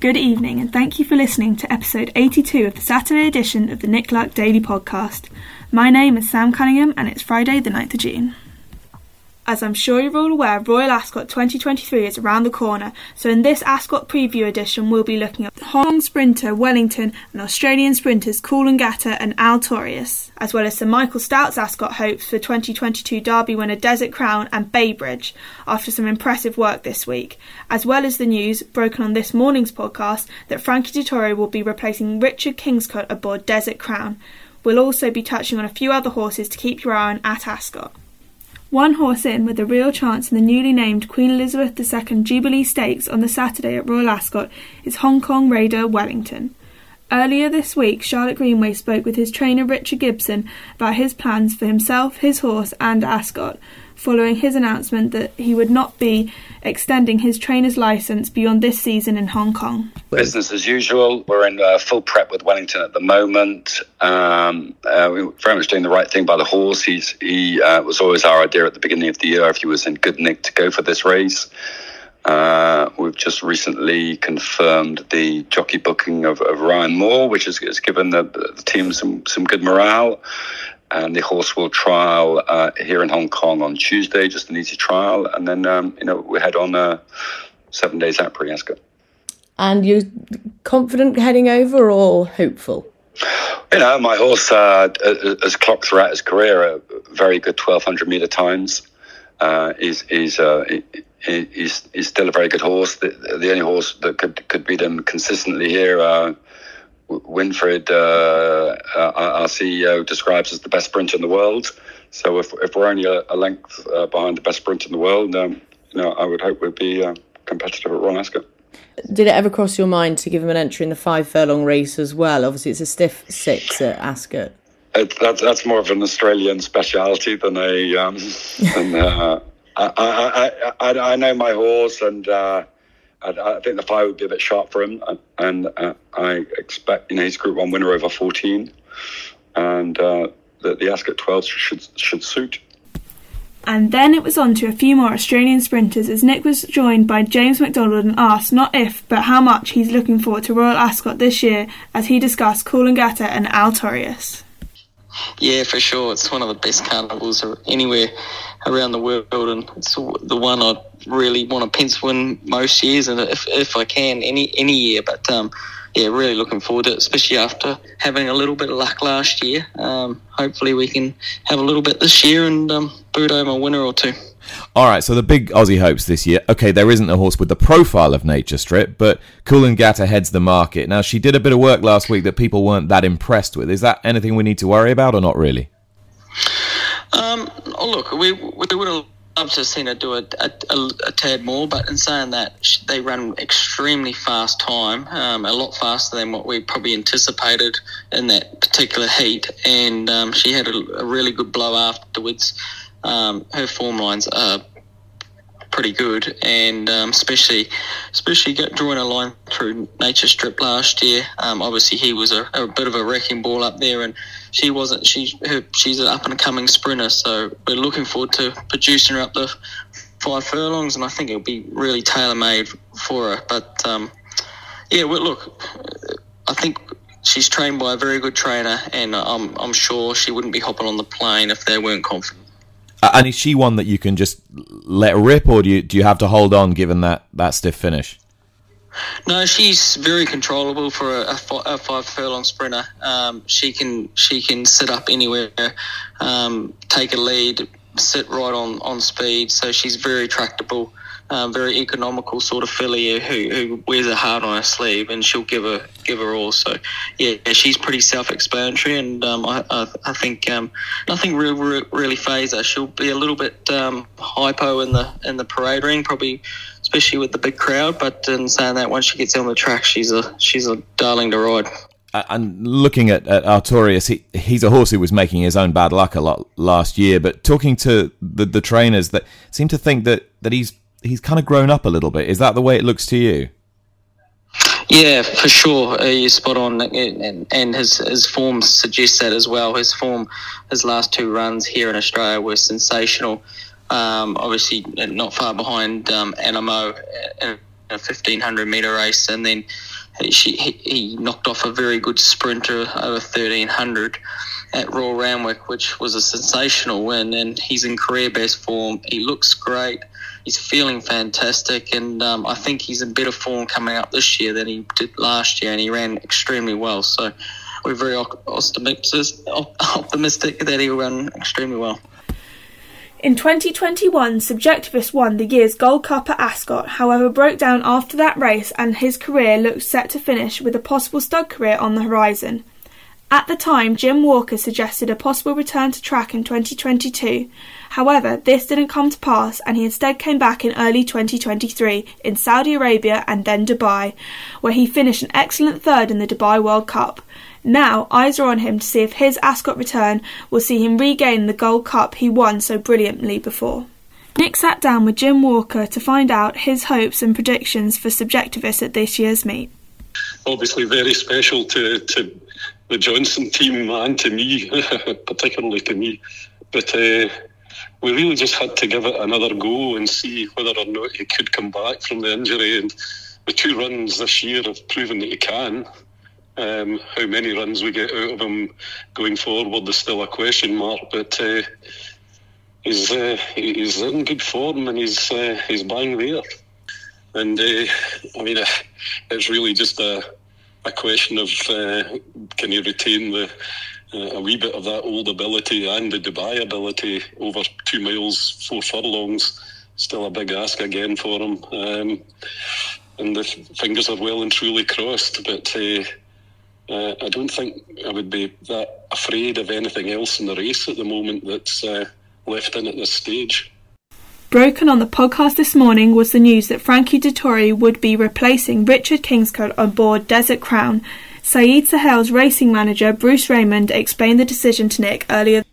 Good evening, and thank you for listening to episode 82 of the Saturday edition of the Nick Luck Daily Podcast. My name is Sam Cunningham, and it's Friday, the 9th of June. As I'm sure you're all aware, Royal Ascot 2023 is around the corner, so in this Ascot preview edition, we'll be looking at Hong Kong sprinter Wellington and Australian sprinters Coolangatta and Artorius, as well as Sir Michael Stoute's Ascot hopes for 2022 Derby winner Desert Crown and Bay Bridge after some impressive work this week, as well as the news broken on this morning's podcast that Frankie Dettori will be replacing Richard Kingscote aboard Desert Crown. We'll also be touching on a few other horses to keep your eye on at Ascot. One horse in with a real chance in the newly named Queen Elizabeth II Jubilee Stakes on the Saturday at Royal Ascot is Hong Kong Raider Wellington. Earlier this week, Charlotte Greenway spoke with his trainer Richard Gibson about his plans for himself, his horse, and Ascot, following his announcement that he would not be extending his trainer's license beyond this season in Hong Kong. Business as usual. We're in uh, full prep with Wellington at the moment. Um, uh, we're very much doing the right thing by the horse. He's, he uh, was always our idea at the beginning of the year if he was in good nick to go for this race. Uh, we've just recently confirmed the jockey booking of, of Ryan Moore, which has, has given the, the, team some, some good morale. And the horse will trial uh, here in Hong Kong on Tuesday, just an easy trial. And then, um, you know, we head on uh, seven days at Pre Ascot. And you're confident heading over or hopeful? You know, my horse uh, has clocked throughout his career a very good 1200 metre times. Uh, is is uh, he's, he's still a very good horse. The, the only horse that could could beat him consistently here, Winfried, uh, uh, our CEO, describes as the best sprinter in the world. So if, if we're only a, a length uh, behind the best sprinter in the world, um, you know, I would hope we'd be uh, competitive at Royal Ascot. Did it ever cross your mind to give him an entry in the five furlong race as well? Obviously, it's a stiff six at Ascot. It, that, that's more of an Australian speciality than a um, than, uh, I, I, I, I know my horse, and uh, I, I, think the fire would be a bit sharp for him. And uh, I expect, you know, he's Group One winner over 14, and uh, the, the Ascot 12 should should suit. And then it was on to a few more Australian sprinters as Nick was joined by James McDonald and asked not if, but how much he's looking forward to Royal Ascot this year as he discussed Coolangatta and Gatta and Artorius. Yeah, for sure. It's one of the best carnivals anywhere around the world, and it's the one I really want to pencil in most years, and if, if I can, any any year. But um, yeah, really looking forward to it, especially after having a little bit of luck last year. Um, hopefully, we can have a little bit this year and um, boot home a winner or two. All right, so the big Aussie hopes this year. Okay, there isn't a horse with the profile of Nature Strip, but Coolangatta heads the market. Now, she did a bit of work last week that people weren't that impressed with. Is that anything we need to worry about or not really? Um, oh, look, we, we would have to have seen her do a, a, a, a, tad more, but in saying that, they run extremely fast time, um, a lot faster than what we probably anticipated in that particular heat. And um, she had a, really good blow afterwards. Um, her form lines are pretty good, and um, especially especially drawing a line through Nature Strip last year. Um, obviously, he was a, a, bit of a wrecking ball up there, and she wasn't. She her, she's an up and coming sprinter, so we're looking forward to producing her up the five furlongs, and I think it'll be really tailor made for her. But um, yeah, well, look, I think she's trained by a very good trainer, and I'm I'm sure she wouldn't be hopping on the plane if they weren't confident. And is she one that you can just let rip, or do you do you have to hold on given that that stiff finish? No, she's very controllable for a, a five furlong sprinter. Um, she can she can sit up anywhere, um, take a lead, sit right on on speed. So she's very tractable um, very economical sort of filly who, who wears her heart on her sleeve, and she'll give her give her all. So yeah, she's pretty self-explanatory, and um, I, I, I, think um, nothing really really phase her. She'll be a little bit um, hypo in the in the parade ring, probably especially with the big crowd. But in saying that, once she gets on the track, she's a she's a darling to ride. and looking at, at Artorius, he, he's a horse who was making his own bad luck a lot last year. But talking to the, the trainers, that seem to think that, that he's he's kind of grown up a little bit. Is that the way it looks to you? Yeah, for sure. Uh, you're spot on, and, and his his form suggests that as well. His form, his last two runs here in Australia were sensational. Um, obviously, not far behind um, Anamoe in a 1500 meter race, and then he, he knocked off a very good sprinter over 1300 at Royal Randwick, which was a sensational win. And he's in career best form. He looks great he's feeling fantastic, and um, I think he's in better form coming up this year than he did last year, and he ran extremely well. So we're very optimistic, optimistic that he'll run extremely well. In 2021, Subjectivist won the year's Gold Cup at Ascot, however, broke down after that race and his career looked set to finish with a possible stud career on the horizon. At the time, Jim Walker suggested a possible return to track in 2022. However, this didn't come to pass and he instead came back in early 2023 in Saudi Arabia and then Dubai, where he finished an excellent third in the Dubai World Cup. Now, eyes are on him to see if his Ascot return will see him regain the Gold Cup he won so brilliantly before. Nick sat down with Jim Walker to find out his hopes and predictions for Subjectivists at this year's meet. Obviously, very special to, to the Johnston team and to me, particularly to me. But uh, we really just had to give it another go and see whether or not he could come back from the injury. And the two runs this year have proven that he can. Um, how many runs we get out of him going forward is still a question mark, but uh, he's uh, he's in good form and he's uh, he's bang there. And uh, I mean, it's really just a a question of uh, can he retain the uh, a wee bit of that old ability and the Dubai ability over two miles, four furlongs. Still a big ask again for him. Um, and the fingers are well and truly crossed. But uh, I don't think I would be that afraid of anything else in the race at the moment that's uh, left in at this stage. Broken on the podcast this morning was the news that Frankie Dettori would be replacing Richard Kingscote on board Desert Crown. Saeed Suhail's racing manager Bruce Raymond explained the decision to Nick earlier.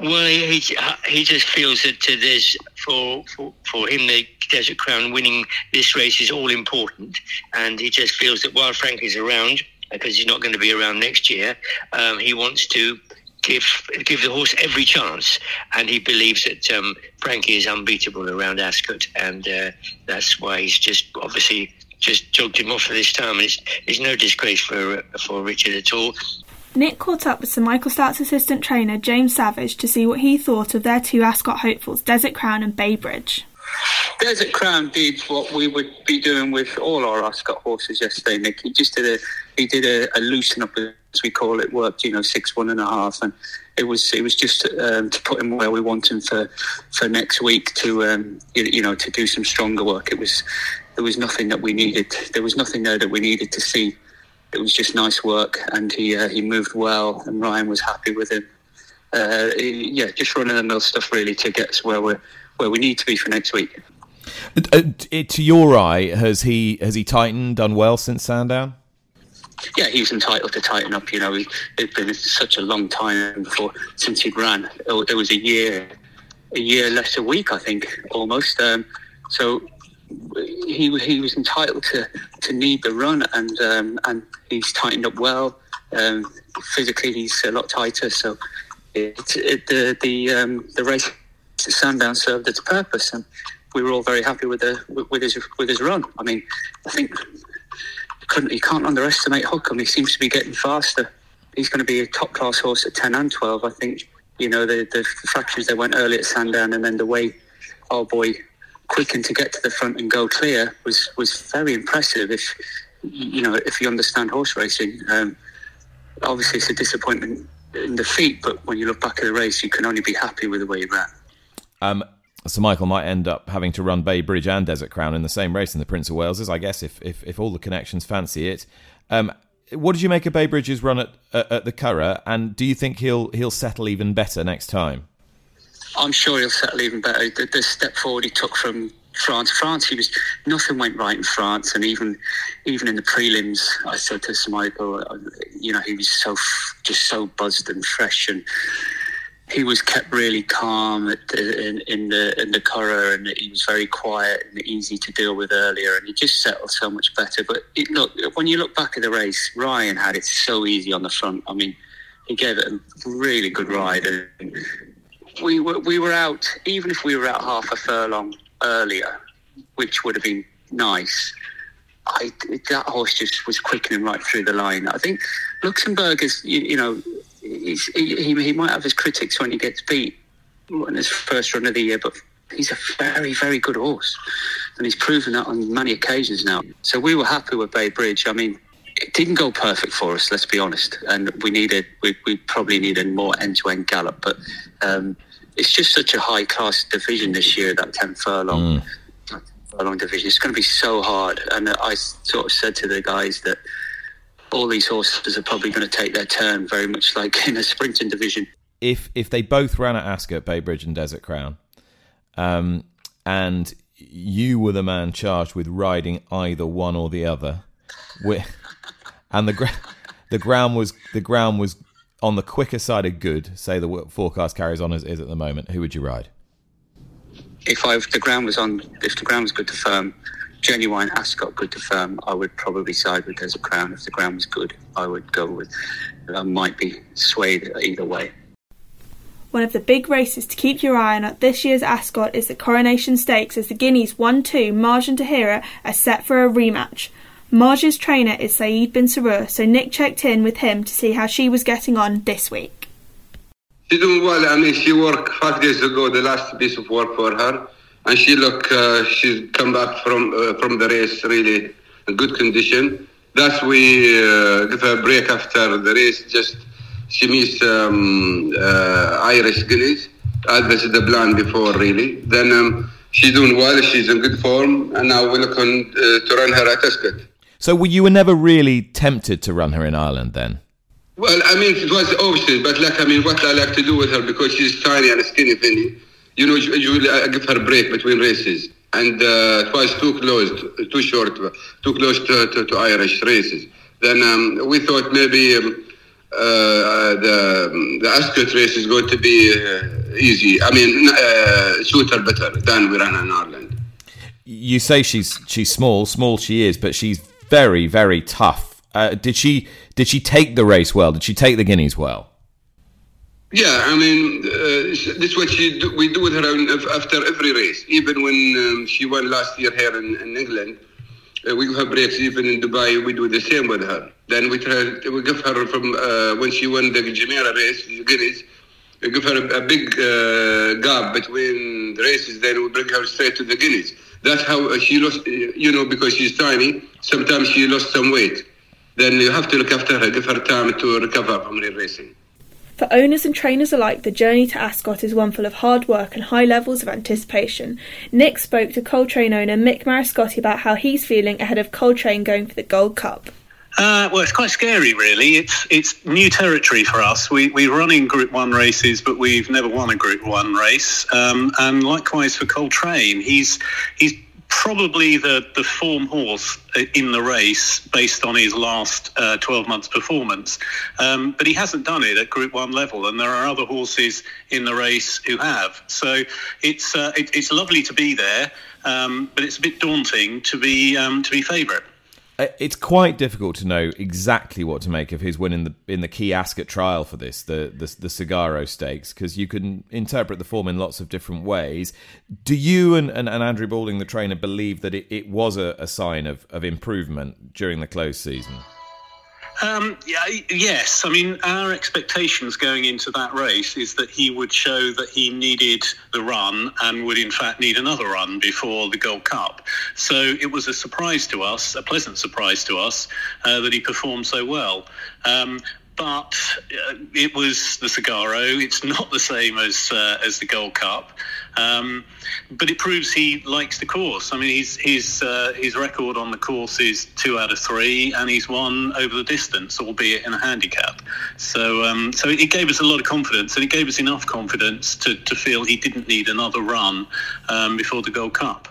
Well, he, he just feels that uh, there's for, for for him the Desert Crown winning this race is all important, and he just feels that while Frankie's around, because he's not going to be around next year, um, he wants to give give the horse every chance, and he believes that um, Frankie is unbeatable around Ascot, and uh, that's why he's just obviously just jogged him off for this time. It's, it's no disgrace for for Richard at all. Nick caught up with Sir Michael Stoute's assistant trainer James Savage to see what he thought of their two Ascot hopefuls, Desert Crown and Bay Bridge. Desert Crown did what we would be doing with all our Ascot horses yesterday, Nick. He just did a he did a, a loosen up as we call it, worked you know six one and a half, and it was it was just um, to put him where we want him for for next week to um, you, you, know to do some stronger work. It was there was nothing that we needed. There was nothing there that we needed to see. It was just nice work, and he uh, he moved well, and Ryan was happy with him. Uh, yeah, just running the mill stuff really to get us where we where we need to be for next week. Uh, to your eye, has he has he tightened, done well since Sandown? Yeah, he's entitled to tighten up. You know, it's been such a long time for since he ran. It was a year, a year less a week, I think, almost. Um, so he he was entitled to, to need the run, and um, and he's tightened up well. Um, physically, he's a lot tighter. So it, it, the the um, the race Sandown served its purpose, and we were all very happy with the with his with his run. I mean, I think couldn't you can't underestimate Hukum. He seems to be getting faster. He's going to be a top class horse at ten and twelve. I think you know the the fractions that went early at Sandown, and then the way our boy quickened to get to the front and go clear was was very impressive. If you know if you understand horse racing, um, obviously it's a disappointment in defeat, but when you look back at the race, you can only be happy with the way he ran. Um, so Michael might end up having to run Bay Bridge and Desert Crown in the same race in the Prince of Wales's, I guess, if if, if all the connections fancy it. Um, what did you make of Bay Bridge's run at, at, the Curragh, and do you think he'll he'll settle even better next time? I'm sure he'll settle even better. The, the step forward he took from France. France, he was nothing went right in France, and even even in the prelims, I said to Michael, uh, you know, he was so just so buzzed and fresh, and he was kept really calm the, in, in, the in the and he was very quiet and easy to deal with earlier, and he just settled so much better. But it, look, when you look back at the race, Ryan had it so easy on the front. I mean, he gave it a really good ride, and we were we were out. Even if we were out half a furlong earlier, which would have been nice. I, that horse just was quickening right through the line. I think Luxembourg is, you, you know, he, he might have his critics when he gets beat in his first run of the year, but he's a very, very good horse. And he's proven that on many occasions now. So we were happy with Bay Bridge. I mean, it didn't go perfect for us, let's be honest. And we needed, we, we probably needed more end to end gallop. But um, it's just such a high class division this year, that 10 furlong. Mm. Furlong division. It's going to be so hard. And I sort of said to the guys that all these horses are probably going to take their turn, very much like in a sprinting division. If if they both ran at Ascot, Bay Bridge, and Desert Crown, um, and you were the man charged with riding either one or the other, with and the gra- the ground was the ground was on the quicker side of good. Say the forecast carries on as is at the moment. Who would you ride? If I if the ground was on, if the ground was good to firm, genuine Ascot good to firm, I would probably side with Desert Crown. If the ground was good, I would go with. I might be swayed either way. One of the big races to keep your eye on at this year's Ascot is the Coronation Stakes as the Guineas 1 2 Mawj and Tahiyra are set for a rematch. Mawj's trainer is Saeed bin Suroor, so Nick checked in with him to see how she was getting on this week. She's doing well. I mean, she worked five days ago, the last piece of work for her and she look uh, she's come back from uh, from the race really in good condition. Thus we uh, give her a break after the race. Just she meets um, uh, Irish Guineas. As this the plan before really. Then um, she's doing well. She's in good form, and now we're looking uh, to run her at Ascot. So you were never really tempted to run her in Ireland then? Well, I mean, it was option, but like, I mean, what I like to do with her because she's tiny and skinny, Vinny you know, usually I give her a break between races. And uh, it was too close, too short, too close to, to, to Irish races. Then um, we thought maybe um, uh, the, the Ascot race is going to be uh, easy. I mean, uh, suit her better than we ran in Ireland. You say she's she's small, small she is, but she's very, very tough. Uh, did she did she take the race well? Did she take the Guineas well? Yeah, I mean, uh, this is what she do, we do with her after every race. Even when um, she won last year here in, in England, uh, we give her breaks. Even in Dubai, we do the same with her. Then we try, we give her from uh, when she won the Jumeirah race, the Guineas, we give her a, a big uh, gap between the races. Then we bring her straight to the Guineas. That's how uh, she lost, uh, you know, because she's tiny. Sometimes she lost some weight. Then you have to look after her, give her time to recover from the racing. For owners and trainers alike, the journey to Ascot is one full of hard work and high levels of anticipation. Nick spoke to Coltrane owner Mick Mariscotti about how he's feeling ahead of Coltrane going for the Gold Cup. Uh, well, it's quite scary, really. It's it's new territory for us. We we run in Group One races, but we've never won a Group One race. Um, and likewise for Coltrane, he's he's probably the, the form horse in the race based on his last uh, 12 months performance. Um, but he hasn't done it at Group 1 level, and there are other horses in the race who have. So it's, uh, it, it's lovely to be there, um, but it's a bit daunting to be, um, to be favourite. It's quite difficult to know exactly what to make of his win in the in the key Ascot trial for this, the the, the Sagaro Stakes, because you can interpret the form in lots of different ways. Do you and, and, and Andrew Balding, the trainer, believe that it, it was a, a sign of, of improvement during the close season? Um, yeah, yes, I mean our expectations going into that race is that he would show that he needed the run and would in fact need another run before the Gold Cup. So it was a surprise to us, a pleasant surprise to us, uh, that he performed so well. Um, but uh, it was the Sagaro. It's not the same as uh, as the Gold Cup, um, but it proves he likes the course. I mean, his his uh, his record on the course is two out of three, and he's won over the distance, albeit in a handicap. So um, so it gave us a lot of confidence, and it gave us enough confidence to, to feel he didn't need another run um, before the Gold Cup.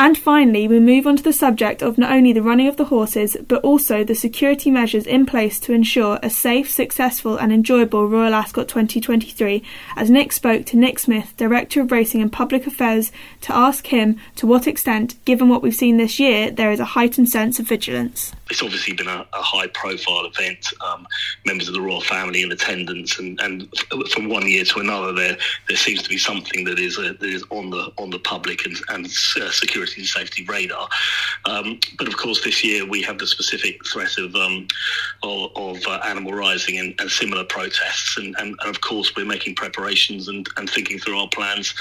And finally, we move on to the subject of not only the running of the horses, but also the security measures in place to ensure a safe, successful, and enjoyable Royal Ascot 2023. As Nick spoke to Nick Smith, Director of Racing and Public Affairs, to ask him to what extent, given what we've seen this year, there is a heightened sense of vigilance. It's obviously been a, a high profile event, um, members of the royal family in attendance, and, and from one year to another, there there seems to be something that is uh, that is on the on the public and, and uh, security and safety radar. Um, but of course, this year we have the specific threat of um, of, of uh, animal rising and, and similar protests, and, and, and, of course we're making preparations and, and thinking through our plans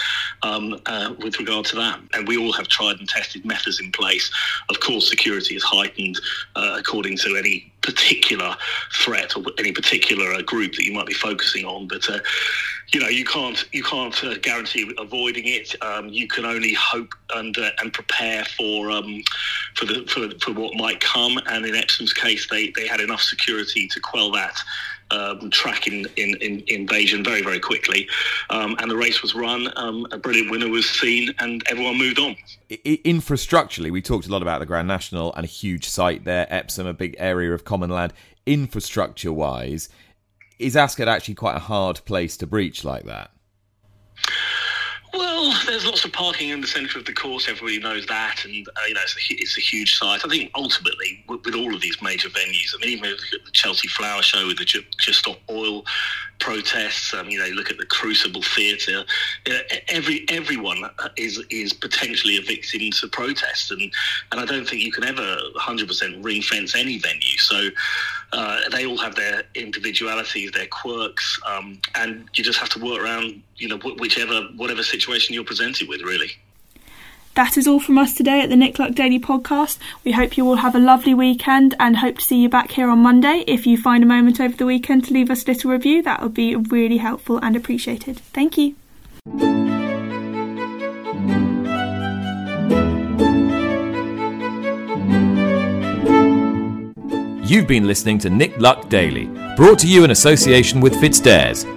um, uh, with regard to that. And we all have tried and tested methods in place. Of course, security is heightened uh, according to any particular threat or any particular uh, group that you might be focusing on. But uh, you know, you can't you can't uh, guarantee avoiding it. Um, you can only hope and uh, and prepare for um, for the for, for what might come. And in Epsom's case, they they had enough security to quell that um, track in, in, in, invasion very, very quickly. Um, and the race was run, um, a brilliant winner was seen, and everyone moved on. Infrastructurally, we talked a lot about the Grand National and a huge site there, Epsom, a big area of common land. Infrastructure wise, is Ascot actually quite a hard place to breach like that? Well, there's lots of parking in the centre of the course. Everybody knows that, and uh, you know it's a, it's a, huge site. I think ultimately, with, with, all of these major venues, I mean, even look at the Chelsea Flower Show with the Just, Just Stop Oil protests. Um, you know, look at the Crucible Theatre. Uh, every everyone is is potentially a victim to protest, and and I don't think you can ever 100% ring fence any venue. So uh, they all have their individualities, their quirks, um, and you just have to work around, you know, whichever whatever situation you're presented with, really. That is all from us today at the Nick Luck Daily Podcast. We hope you all have a lovely weekend and hope to see you back here on Monday. If you find a moment over the weekend to leave us a little review, that would be really helpful and appreciated. Thank you. You've been listening to Nick Luck Daily, brought to you in association with FitzDares,